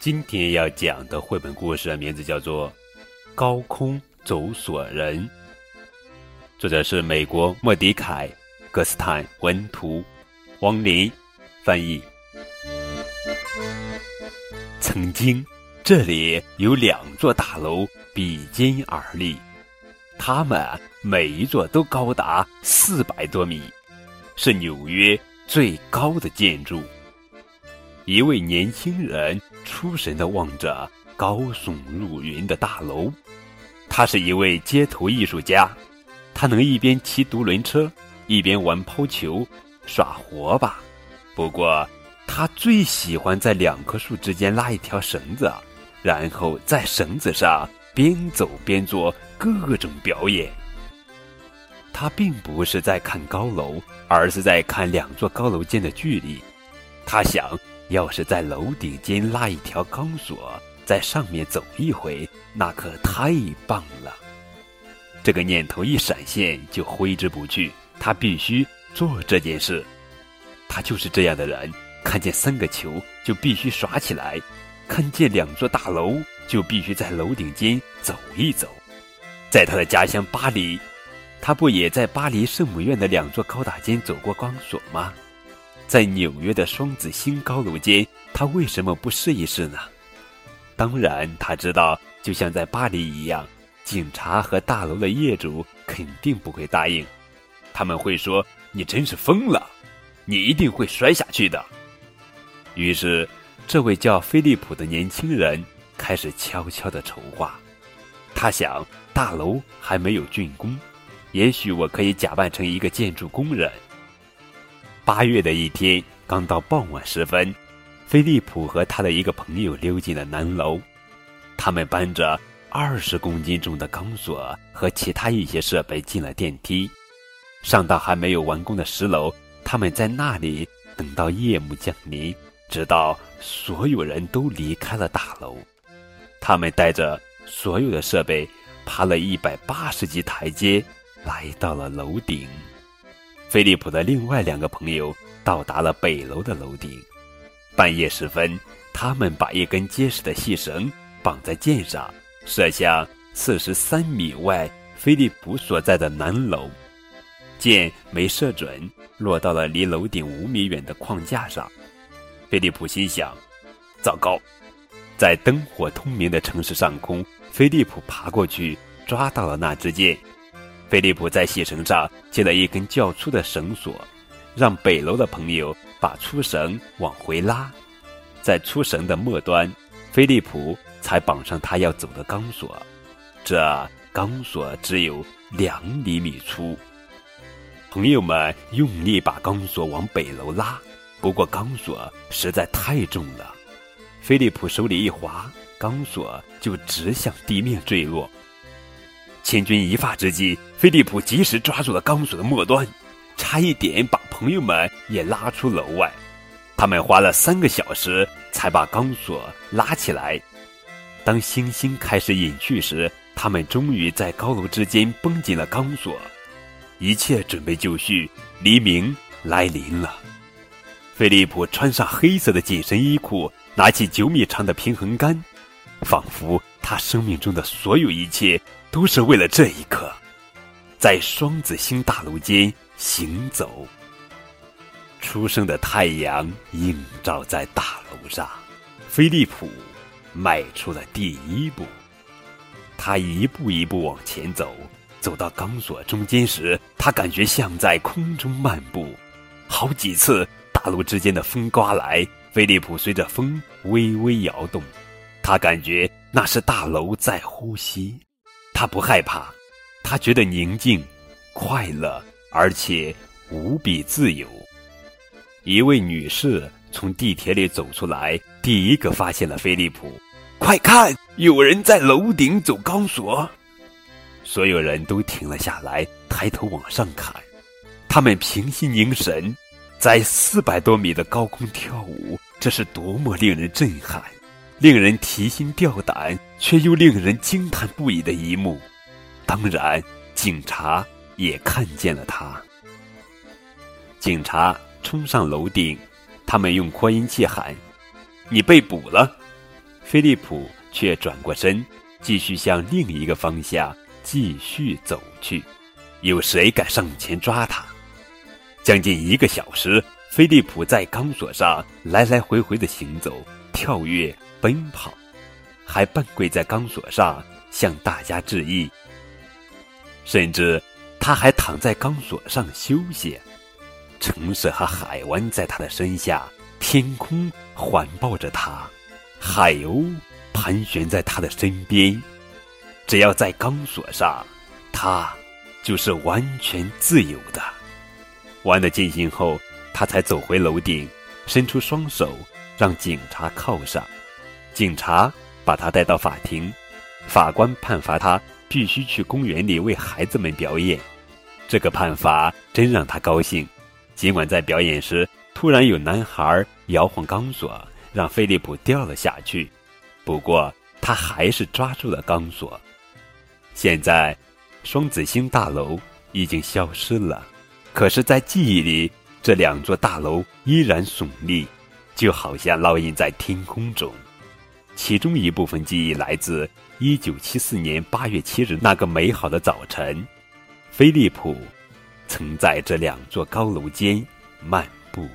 今天要讲的绘本故事名字叫做《高空走索人》，作者是美国莫迪凯·格斯坦文图，汪林翻译。曾经，这里有两座大楼比肩而立，它们每一座都高达四百多米，是纽约最高的建筑。一位年轻人出神地望着高耸入云的大楼，他是一位街头艺术家，他能一边骑独轮车，一边玩抛球，耍活吧。不过，他最喜欢在两棵树之间拉一条绳子，然后在绳子上边走边做各种表演。他并不是在看高楼，而是在看两座高楼间的距离。他想。要是在楼顶间拉一条钢索，在上面走一回，那可太棒了。这个念头一闪现就挥之不去。他必须做这件事。他就是这样的人：看见三个球就必须耍起来，看见两座大楼就必须在楼顶间走一走。在他的家乡巴黎，他不也在巴黎圣母院的两座高塔间走过钢索吗？在纽约的双子星高楼间，他为什么不试一试呢？当然，他知道，就像在巴黎一样，警察和大楼的业主肯定不会答应。他们会说：“你真是疯了，你一定会摔下去的。”于是，这位叫菲利普的年轻人开始悄悄的筹划。他想，大楼还没有竣工，也许我可以假扮成一个建筑工人。八月的一天，刚到傍晚时分，菲利普和他的一个朋友溜进了南楼。他们搬着二十公斤重的钢索和其他一些设备进了电梯，上到还没有完工的十楼。他们在那里等到夜幕降临，直到所有人都离开了大楼。他们带着所有的设备，爬了一百八十级台阶，来到了楼顶。菲利普的另外两个朋友到达了北楼的楼顶。半夜时分，他们把一根结实的细绳绑在箭上，射向四十三米外菲利普所在的南楼。箭没射准，落到了离楼顶五米远的框架上。菲利普心想：“糟糕！”在灯火通明的城市上空，菲利普爬过去抓到了那支箭。菲利普在细绳上系了一根较粗的绳索，让北楼的朋友把粗绳往回拉，在粗绳的末端，菲利普才绑上他要走的钢索。这钢索只有两厘米粗。朋友们用力把钢索往北楼拉，不过钢索实在太重了，菲利普手里一滑，钢索就直向地面坠落。千钧一发之际，菲利普及时抓住了钢索的末端，差一点把朋友们也拉出楼外。他们花了三个小时才把钢索拉起来。当星星开始隐去时，他们终于在高楼之间绷紧了钢索。一切准备就绪，黎明来临了。菲利普穿上黑色的紧身衣裤，拿起九米长的平衡杆，仿佛他生命中的所有一切。都是为了这一刻，在双子星大楼间行走。初升的太阳映照在大楼上，菲利普迈出了第一步。他一步一步往前走，走到钢索中间时，他感觉像在空中漫步。好几次，大楼之间的风刮来，菲利普随着风微微摇动，他感觉那是大楼在呼吸。他不害怕，他觉得宁静、快乐，而且无比自由。一位女士从地铁里走出来，第一个发现了菲利普。快看，有人在楼顶走钢索！所有人都停了下来，抬头往上看。他们平心凝神，在四百多米的高空跳舞，这是多么令人震撼！令人提心吊胆，却又令人惊叹不已的一幕。当然，警察也看见了他。警察冲上楼顶，他们用扩音器喊：“你被捕了！”菲利普却转过身，继续向另一个方向继续走去。有谁敢上前抓他？将近一个小时，菲利普在钢索上来来回回的行走、跳跃、奔跑，还半跪在钢索上向大家致意。甚至，他还躺在钢索上休息。城市和海湾在他的身下，天空环抱着他，海鸥盘旋在他的身边。只要在钢索上，他就是完全自由的。玩的尽兴后，他才走回楼顶，伸出双手让警察铐上。警察把他带到法庭，法官判罚他必须去公园里为孩子们表演。这个判罚真让他高兴。尽管在表演时，突然有男孩摇晃钢索，让菲利普掉了下去，不过他还是抓住了钢索。现在，双子星大楼已经消失了，可是，在记忆里，这两座大楼依然耸立，就好像烙印在天空中。其中一部分记忆来自1974年8月7日那个美好的早晨，菲利普。曾在这两座高楼间漫步。